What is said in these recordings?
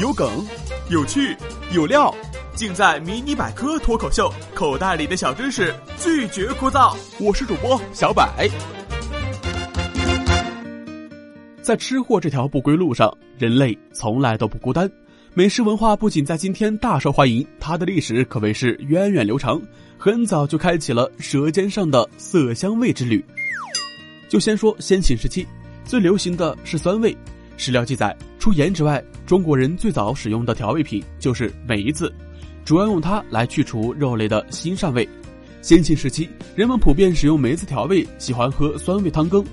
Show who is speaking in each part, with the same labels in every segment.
Speaker 1: 有梗，有趣，有料，尽在《迷你百科脱口秀》。口袋里的小知识，拒绝枯燥。我是主播小百。在吃货这条不归路上，人类从来都不孤单。美食文化不仅在今天大受欢迎，它的历史可谓是源远流长，很早就开启了舌尖上的色香味之旅。就先说先秦时期，最流行的是酸味。史料记载，除盐之外，中国人最早使用的调味品就是梅子，主要用它来去除肉类的腥膻味。先秦时期，人们普遍使用梅子调味，喜欢喝酸味汤羹，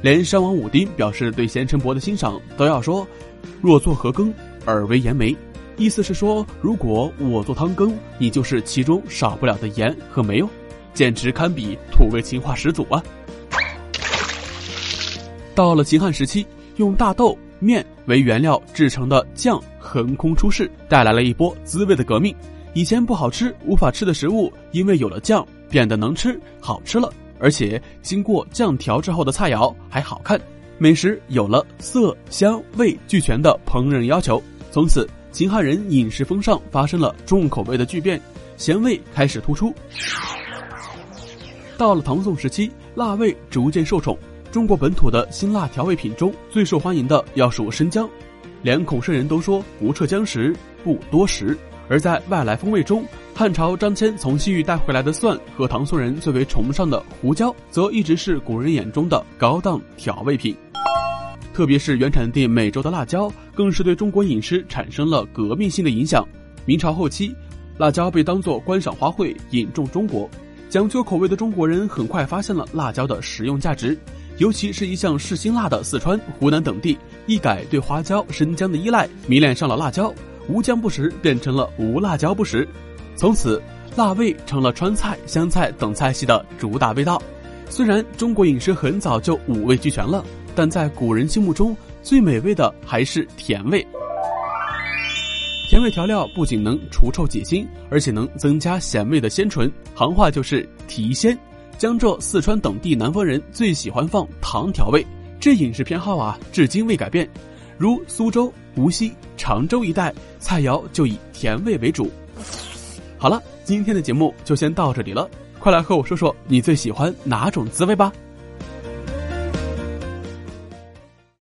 Speaker 1: 连商王武丁表示对咸陈伯的欣赏，都要说：“若作何羹，尔为盐梅。”意思是说，如果我做汤羹，你就是其中少不了的盐和梅哦，简直堪比土味情话始祖啊！到了秦汉时期，用大豆。面为原料制成的酱横空出世，带来了一波滋味的革命。以前不好吃、无法吃的食物，因为有了酱，变得能吃、好吃了。而且经过酱调制后的菜肴还好看，美食有了色香味俱全的烹饪要求。从此，秦汉人饮食风尚发生了重口味的巨变，咸味开始突出。到了唐宋时期，辣味逐渐受宠。中国本土的辛辣调味品中最受欢迎的要数生姜，连孔圣人都说不撤姜时不多食。而在外来风味中，汉朝张骞从西域带回来的蒜和唐宋人最为崇尚的胡椒，则一直是古人眼中的高档调味品。特别是原产地美洲的辣椒，更是对中国饮食产生了革命性的影响。明朝后期，辣椒被当作观赏花卉引种中国，讲究口味的中国人很快发现了辣椒的实用价值。尤其是一向嗜辛辣的四川、湖南等地，一改对花椒、生姜的依赖，迷恋上了辣椒，无姜不食变成了无辣椒不食。从此，辣味成了川菜、湘菜等菜系的主打味道。虽然中国饮食很早就五味俱全了，但在古人心目中最美味的还是甜味。甜味调料不仅能除臭解腥，而且能增加咸味的鲜醇，行话就是提鲜。江浙、四川等地南方人最喜欢放糖调味，这饮食偏好啊，至今未改变。如苏州、无锡、常州一带菜肴就以甜味为主。好了，今天的节目就先到这里了，快来和我说说你最喜欢哪种滋味吧。